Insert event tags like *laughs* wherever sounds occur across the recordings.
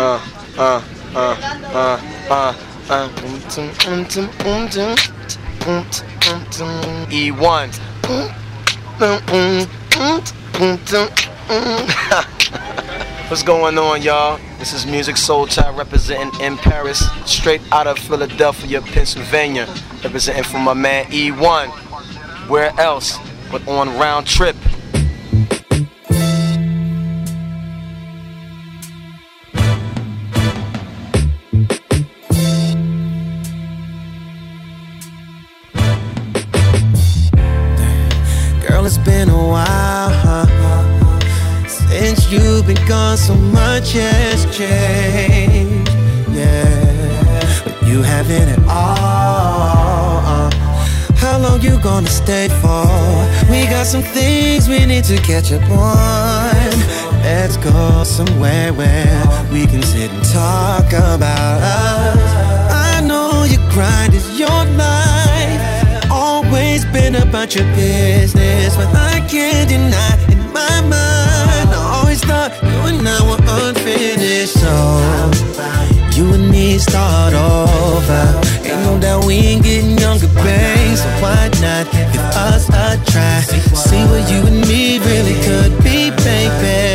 uh, uh, uh, uh, uh, uh. E1. What's going on, y'all? This is Musiq Soulchild representing in Paris, straight out of Philadelphia, Pennsylvania. Representing for my man E1. Where else but on Round Trip? Much has changed, yeah. But you haven't at all. uh. How long you gonna stay for? We got some things we need to catch up on. Let's go somewhere where we can sit and talk about us. I know your grind is your life. Always been about your business, but I can't deny in my mind. Thought you and I were unfinished, so you and me start over. Ain't no doubt we ain't getting younger, babe. So why not give us a try? See what you and me really could be, baby.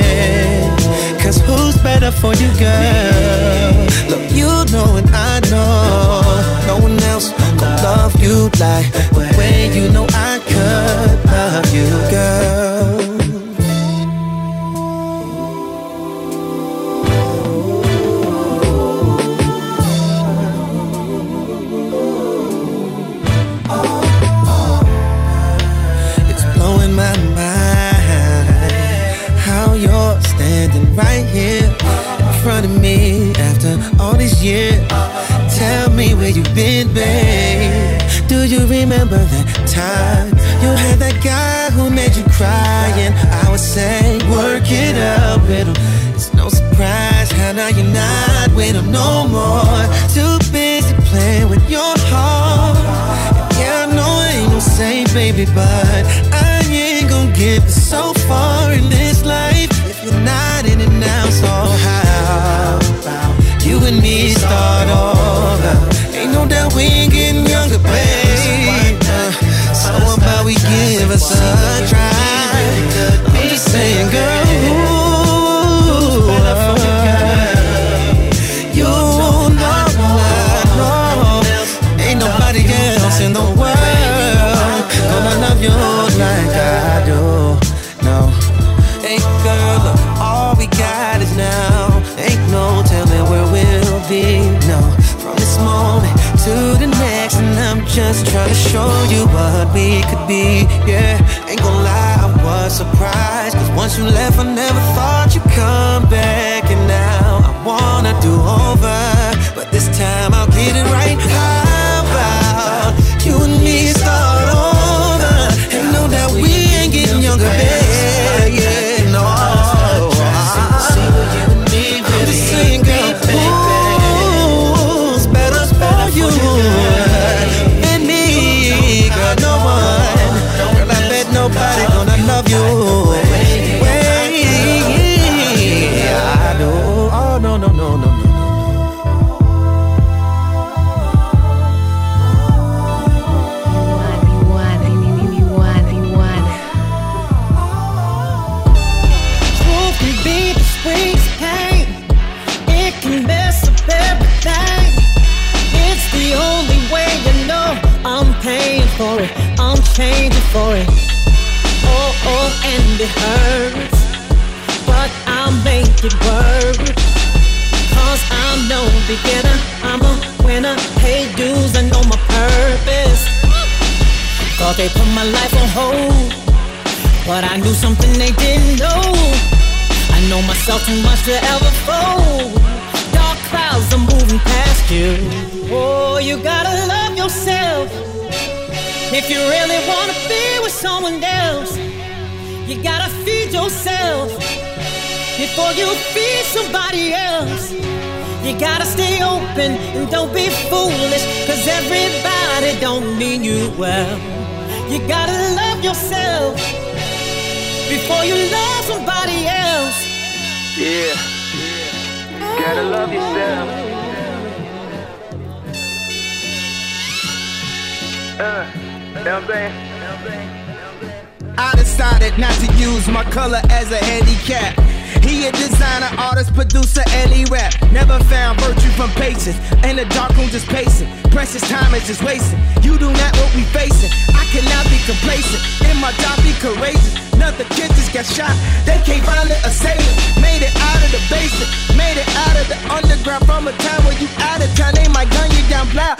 Cause who's better for you, girl? Look, you know and I know. No one else gon' love you like the way you know I could love you, girl. But I ain't gon' get so far in this life if you're not in it now. So how about you and me start over? Ain't no doubt we ain't getting younger, babe. Uh, so how about we give us a trying to show you what we could be. Yeah, ain't gonna lie, I was surprised. Cause once you left, I never But I'll make it work. Cause I'm no beginner. I'm a winner. Pay dues, I know my purpose. Thought they put my life on hold. But I knew something they didn't know. I know myself too much to ever fold. Dark clouds are moving past you. Oh, you gotta love yourself. If you really wanna be with someone else, you gotta feed yourself. Before you feed somebody else, you gotta stay open and don't be foolish. Cause everybody don't mean you well. You gotta love yourself before you love somebody else. Yeah. Got gotta love yourself. Uh, you know what I'm saying? I decided not to use my color as a handicap. He a designer, artist, producer, and he rap. Never found virtue from patience. In the dark room just pacing. Precious time is just wasting. You do not what we facing. I cannot be complacent. In my job, be courageous. Another kid just got shot. They can't find the assailant. Made it out of the basement. Made it out of the underground from a time where you out of town. They might gun you down, blow.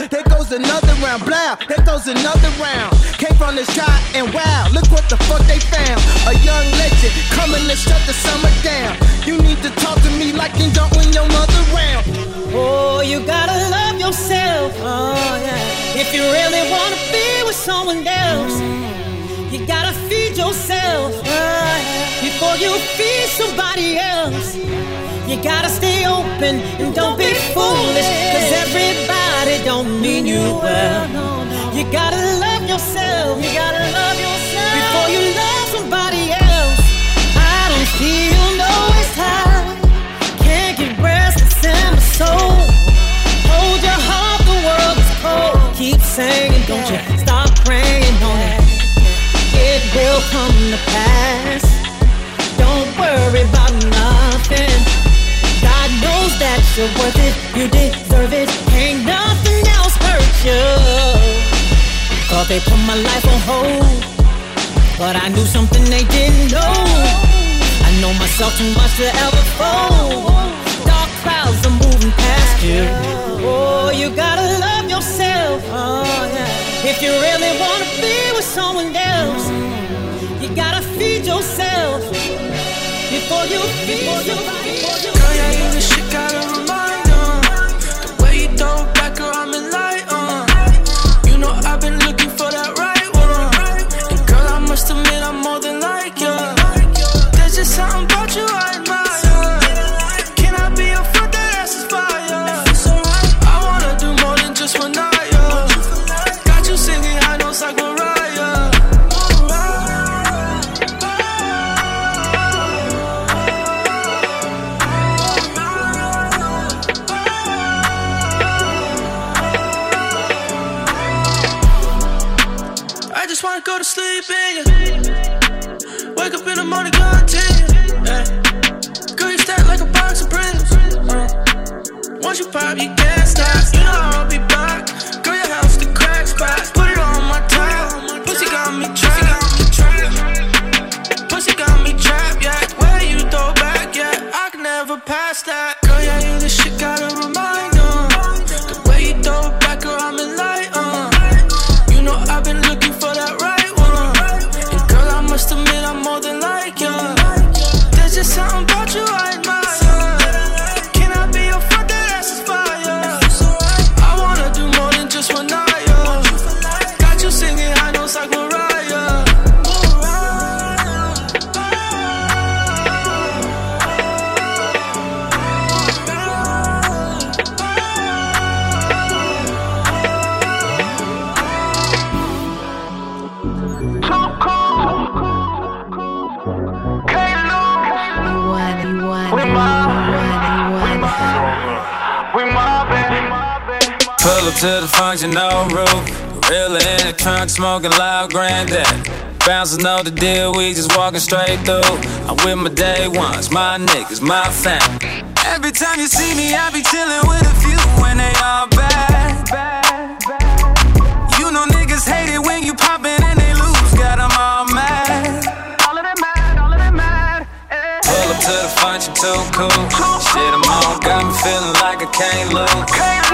Round, blow. There goes another round. Came from the shot and wow, look what the fuck they found. A young legend coming to shut the summer down. You need to talk to me like you don't win your mother round. Oh, you gotta love yourself. Oh, yeah. If you really wanna be with someone else, you gotta feed yourself oh, yeah. before you feed somebody else. You gotta stay open and don't be foolish, cause everybody don't mean you well. You gotta love yourself, you gotta love yourself before you love somebody else. I don't feel no waste time, can't get restless in my soul. Hold your heart, the world is cold. Keep singing, don't you stop praying on it. It will come to pass. You're worth it, you deserve it. Ain't nothing else hurt you. Thought they put my life on hold, but I knew something they didn't know. I know myself too much to ever fold. Dark clouds are moving past you. Oh, you gotta love yourself. Oh, yeah. If you really wanna be with someone else, you gotta feed yourself before you feed somebody. Girl, yeah, you the shit gotta remind Pull up to the function, no roof. Gorilla in the trunk, smoking loud, granddad. Bouncers know the deal, we just walking straight through. I'm with my day ones, my niggas, my family. Every time you see me, I be chillin' with a few when they all bad. Bad, bad. You know niggas hate it when you poppin' and they lose, got 'em all mad. All of them mad, all of them mad. Eh. Pull up to the function, too cool. Shit, I'm on, got me feeling like I can't lose.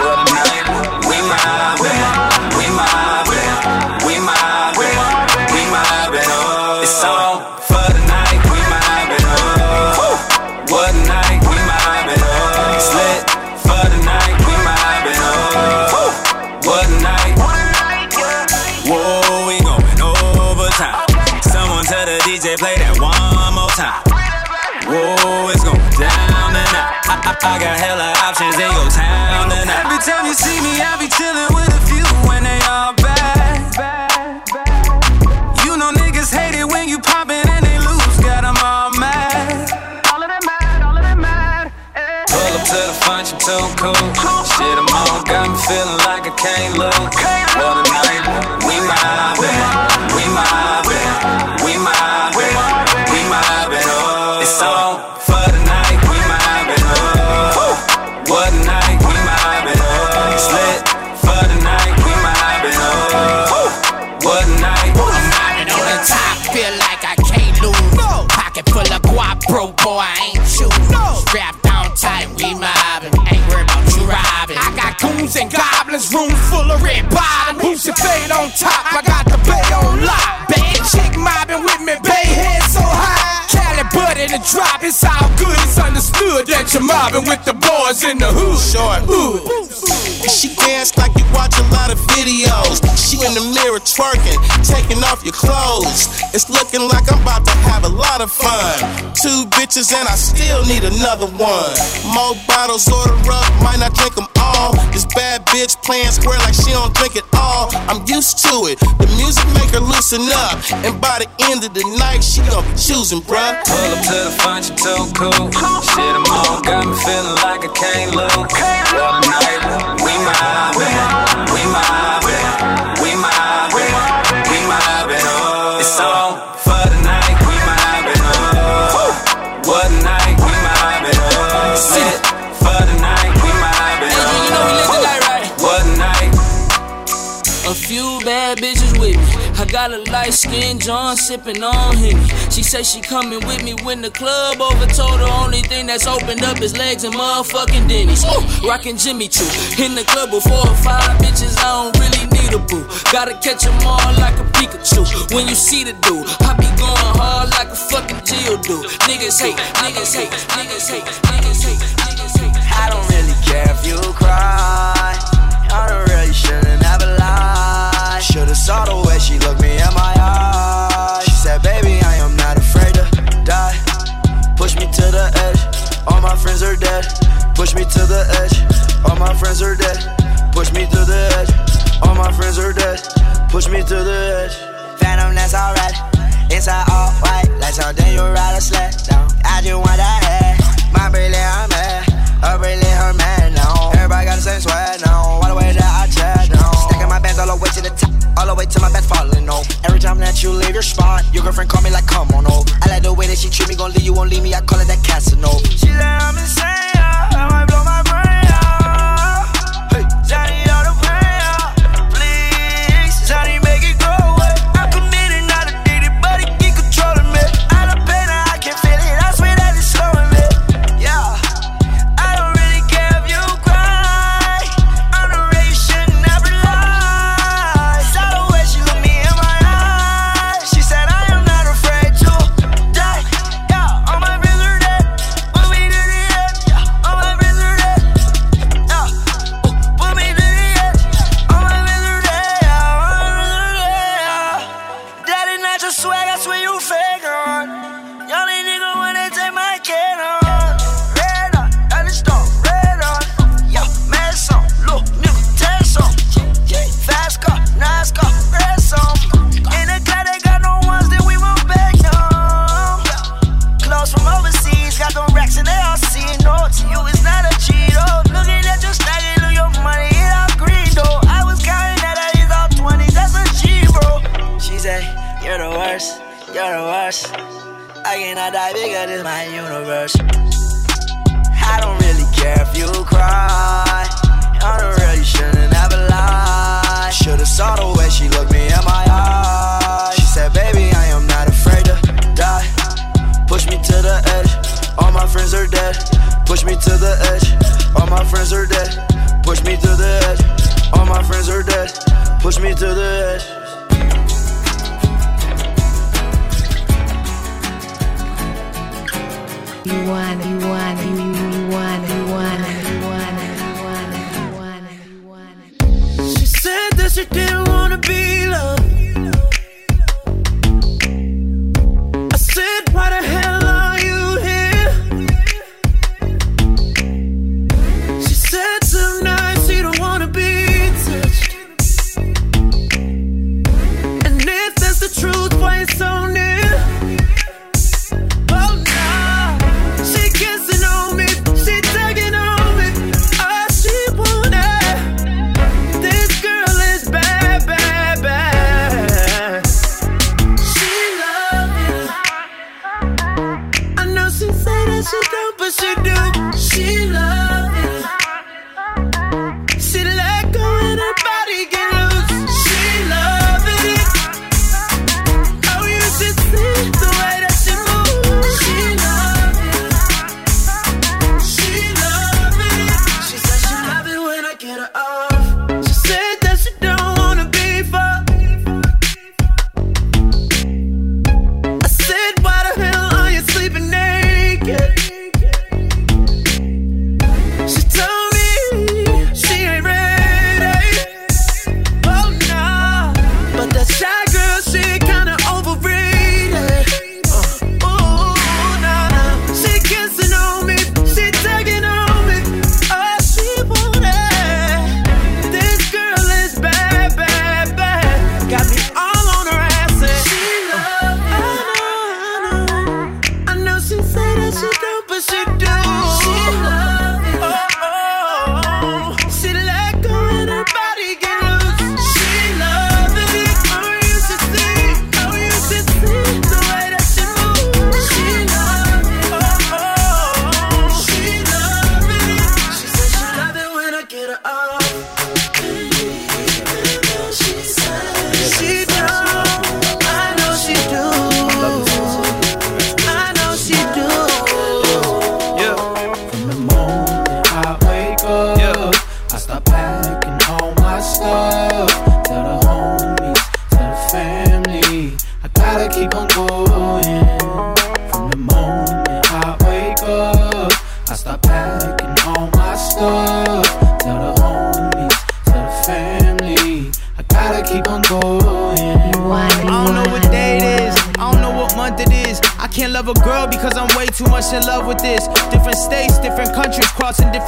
DJ play that one more time. Whoa, it's going down tonight. I, I, I got hella options in your town tonight. Every time you see me, I be chillin' with a few when they all bad. You know niggas hate it when you poppin' and they lose, got 'em all mad. All of them mad, all of them mad. Eh. Pull up to the function too cool. Shit, I'm on, got me feeling like I can't lose. What a night, we mobbing, and goblins, room full of red bottoms. Who's your fade on top? I got the bay on lock. Bad chick mobbing with me, bay head so high. Cali butt in the drop, it's all good. It's understood that you're mobbing with the boys in the hood. Short. Hood. She dance like you watch a lot of videos. She in the mirror twerking, taking off your clothes. It's looking like I'm about to have a lot of fun. Two bitches and I still need another one. More bottles order up, might not drink them all. This bad bitch playing square like she don't drink it all. I'm used to it. The music make her loosen up, and by the end of the night, she gon' be choosing, bruh. Pull up to the function too cool. Shit, I'm on, got me feeling like I can't lose. What a night, we mobbing, we mobbing, we got a light skinned John sipping on Henny. She say she coming with me when the club over. Told her only thing that's opened up is legs and motherfucking Denny's. Ooh, rockin' Jimmy Choo. In the club with four or five bitches, I don't really need a boo. Gotta catch 'em all like a Pikachu. When you see the dude, I be going hard like a fucking Geodude. Niggas hate, niggas hate, niggas hate, niggas hate, niggas hate. I don't really care if you cry. I don't really shouldn't have a lie. Should've saw the way she looked me in my eyes. She said, baby, I am not afraid to die. Push me to the edge. All my friends are dead. Push me to the edge. All my friends are dead. Push me to the edge. All my friends are dead. Push me to the edge. Phantom, that's alright. Inside all white, like something you ride a sled down. I just want that head. My brilliant, I'm mad. Her brilliant, her man now. Everybody got the same sweat now. All the way that I chat now. Stacking my bands all the way to the. All the way to my bed falling over. Every time that you leave your spot, your girlfriend call me like, come on over. I like the way that she treat me, gon' leave you, won't leave me. I call it that Casanova. She said I'm insane. I might blow my brain out. Hey, Johnny, all the pain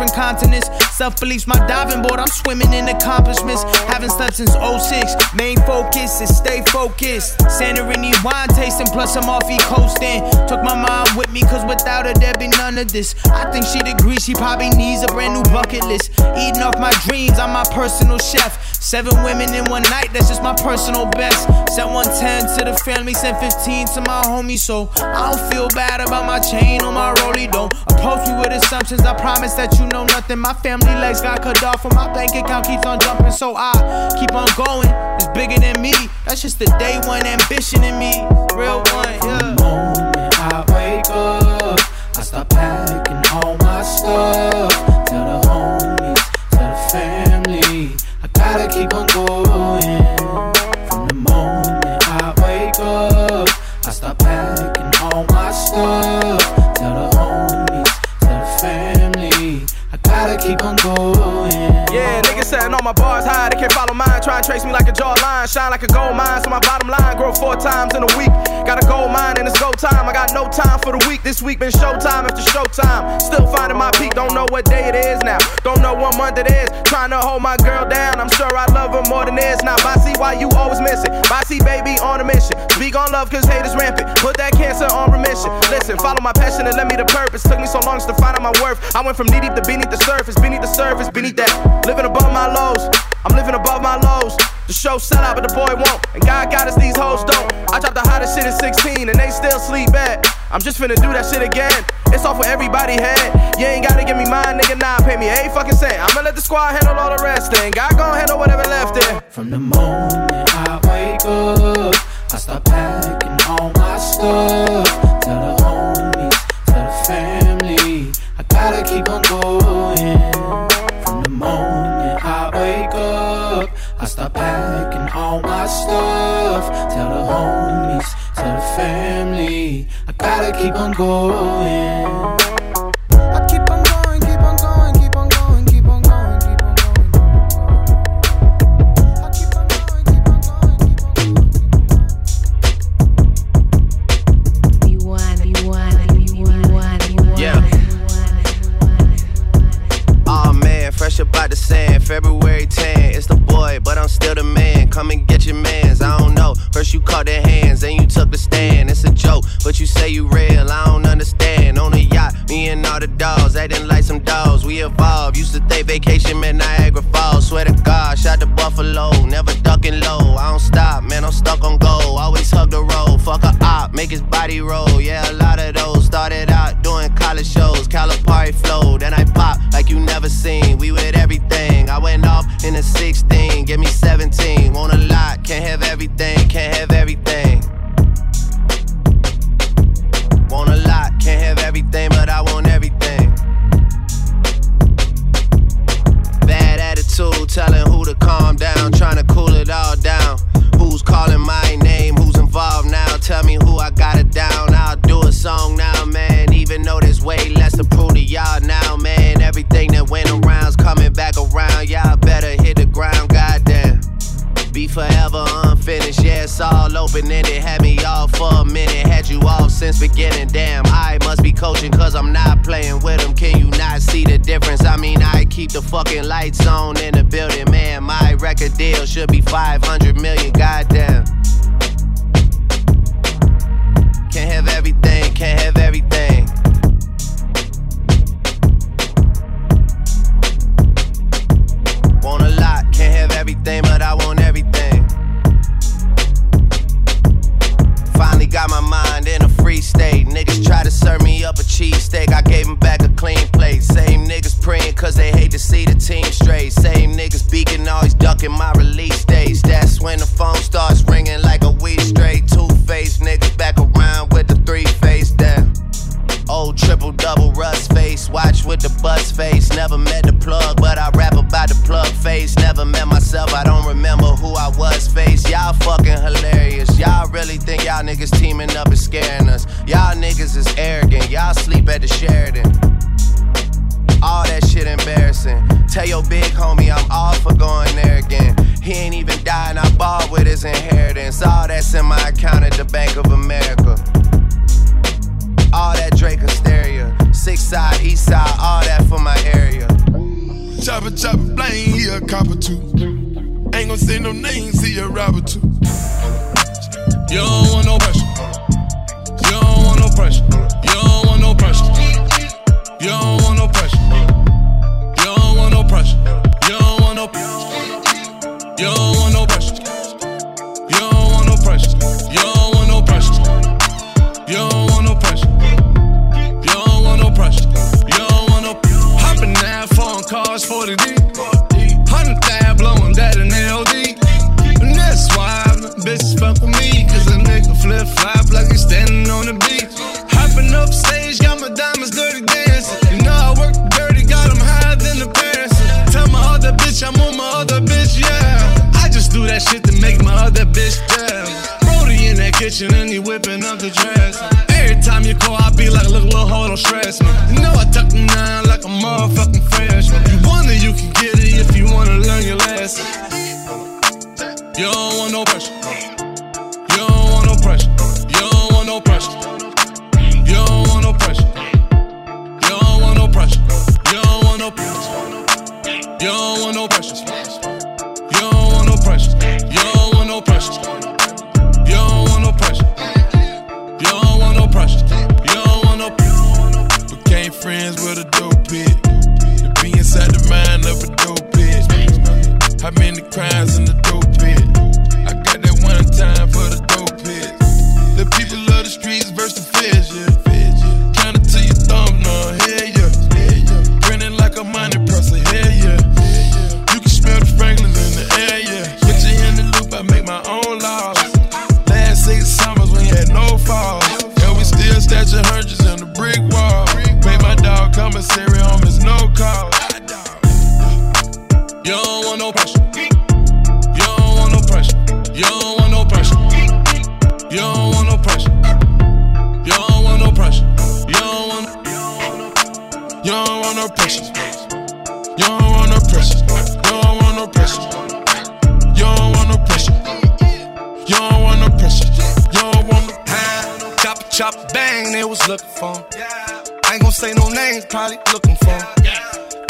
different continents. Self belief's my diving board. I'm swimming in accomplishments. Haven't slept since 06. Main focus is stay focused. Santorini wine tasting, plus I'm off e coasting. Took my mom with me, cause without her, there'd be none of this. I think she'd agree, she probably needs a brand new bucket list. Eating off my dreams, I'm my personal chef. Seven women in one night, that's just my personal best. Sent 110 to the family, sent 15 to my homie, so I don't feel bad about my chain or my rollie. Don't approach me with assumptions. I promise that you know nothing. My family legs got cut off, and my bank account keeps on jumping, so I keep on going. It's bigger than me. That's just the day one ambition in me. Real one, yeah. moment I wake up, I start packing all my stuff. Tell the homies, tell the family, I gotta keep on going. Can't follow mine. Try and trace me like a jaw line, shine like a gold mine. So my bottom line grow four times in a week. Got a gold mine and it's go time. I got no time for the week. This week been showtime after showtime. Still finding my peak, don't know what day it is now. Don't know what month it is. Trying to hold my girl down. I'm sure I love her more than this. Now, Bossy, why you always missing? Bossy, baby, on a mission. Speak on love, cause hate is rampant. Put that cancer on remission. Listen, follow my passion and let me the purpose. Took me so long to find out my worth. I went from knee deep to beneath the surface, beneath the surface, beneath that. Living above my lows. I'm living above my lows. The show sell out, but the boy won't. And God got us, these hoes don't. I dropped the hottest shit at 16, and they still sleep bad. I'm just finna do that shit again. It's off with everybody head. You ain't gotta give me mine, nigga. Nah, pay me a fucking cent. I'ma let the squad handle all the rest. Then God gon' handle whatever left there. From the moment I wake up, I start packing all my stuff. Tell the homies, tell the family, I gotta keep on going. From the moment I wake up, I start packing all my stuff. Tell the homies, tell the family, I gotta keep on going. Vacation meant Niagara Falls. Swear to God, shot the Buffalo, never ducking low. I don't stop, man. I'm stuck on goal. Always hug the road. Fuck a op, make his body roll. Yeah, a lot of those started out doing college shows. Calipari flow, then I pop like you never seen. We with everything. I went off in a 16, give me 17. Want a lot, can't have everything, can't have everything. Fucking lights on in the building, man. My record deal should be 500 million, goddamn. Can't have everything, can't have everything. Arrogant. Y'all sleep at the Sheridan. All that shit embarrassing. Tell your big homie I'm all for going there again. He ain't even dying, I bought with his inheritance. All that's in my account at the Bank of America. All that Drake hysteria. Six side, east side, all that for my area. Chopper, chopper, blame, he a copper too. Ain't gonna say no names, he a robber too. You don't want no pressure. Chop, bang, they was looking for 'em. I ain't gonna say no names, probably looking for 'em.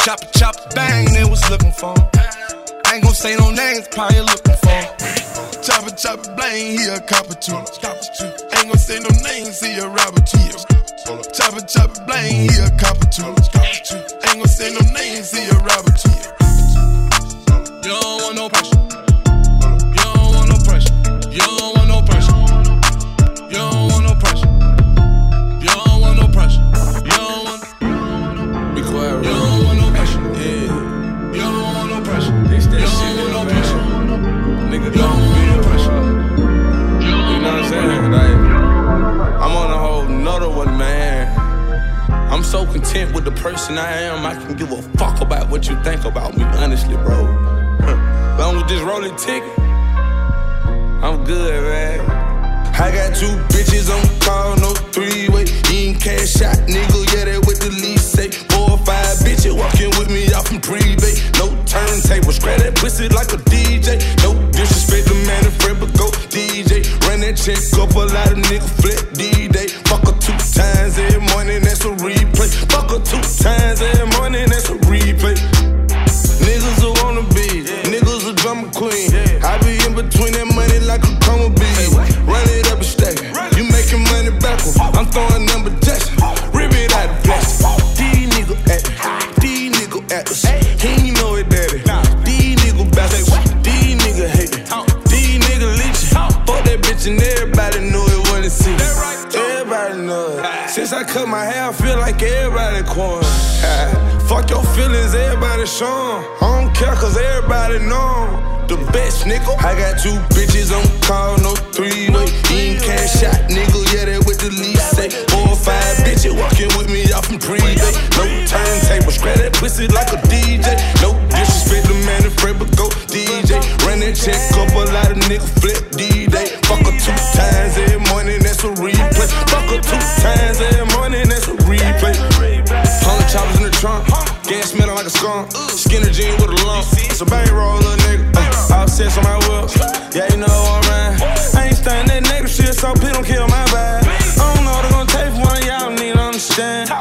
Chop, chop, bang, they was looking for 'em. I ain't gonna say no names, probably looking for 'em. Chopper, chopper, blame, he a copper too. Ain't gonna say no names, he a robber too. Chopper, chopper, blame, he a copper too. Ain't gonna say no names, he a robber too. You don't want no pressure. You don't want no pressure. You don't want I'm so content with the person I am, I can give a fuck about what you think about me, honestly, bro. *laughs* Long as this rolling ticket, I'm good, man. I got two bitches on call, no three way. Eating cash out, nigga, yeah, that with the lease say. Four or five bitches walking with me off from pre-bay. No turntable, scratch that pussy like a DJ. No disrespect the man in front, but go DJ. Run that check up, a lot of nigga flip D-Day. Fuck her two times every morning, that's a replay. Fuck her two times every morning, that's a replay. Niggas who wanna be, niggas a drama queen. I be in between that throwing number Jackson. Rip it out the plastic. These niggas at These niggas at us. He ain't know it, daddy. These niggas bastards. These niggas hate it. These niggas leeching. Fuck that bitch and everybody know it it see. Everybody know it. Since I cut my hair, I feel like everybody corn. *laughs* Fuck your feelings, everybody show 'em. I don't care cause everybody know the best, nigga. I got two bitches on call, no three way. Eating cash out, nigga. Yeah, that lead say. Four or five bitches walking with me off from pre-day. No turntable, scratch that pussy like a DJ. No disrespect the man in Fred, but go DJ. Run that check up, a lot of niggas flip D-Day. Fuck her two times every morning, that's a replay. Fuck her two times every morning, that's a replay. Hundred choppers in the trunk, gas smelling like a skunk. Skinner jean with a lump, it's a bang roll, little nigga. Uh, all sets on my whip, yeah, you know I'm right. I ain't starting that negative shit, so please don't kill my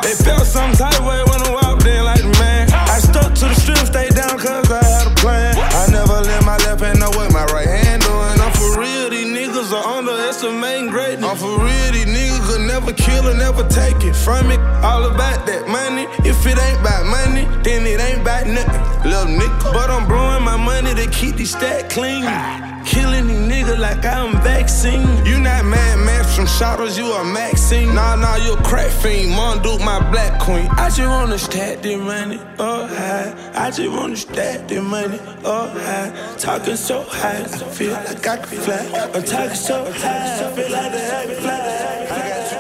They felt some type of way when I walked in like the man. I stuck to the strip, stay down, cause I had a plan. I never let my left hand know what my right hand doing. I'm for real, these niggas are underestimating greatness. I'm for real, these niggas could never kill or never take it from me. All about that money. If it ain't about money, then it ain't about nothing. Little nigga. But I'm blowing my money to keep these stack clean. Niggas like I'm vaccine. You not mad, man, from shadows, you a Maxine. Nah, nah, you a crack fiend. Mon Duke, my black queen. I just wanna stack this money up high. I just wanna stack this money up high. Talking so high, I feel like I can fly. I'm talking so high, I feel like I can fly.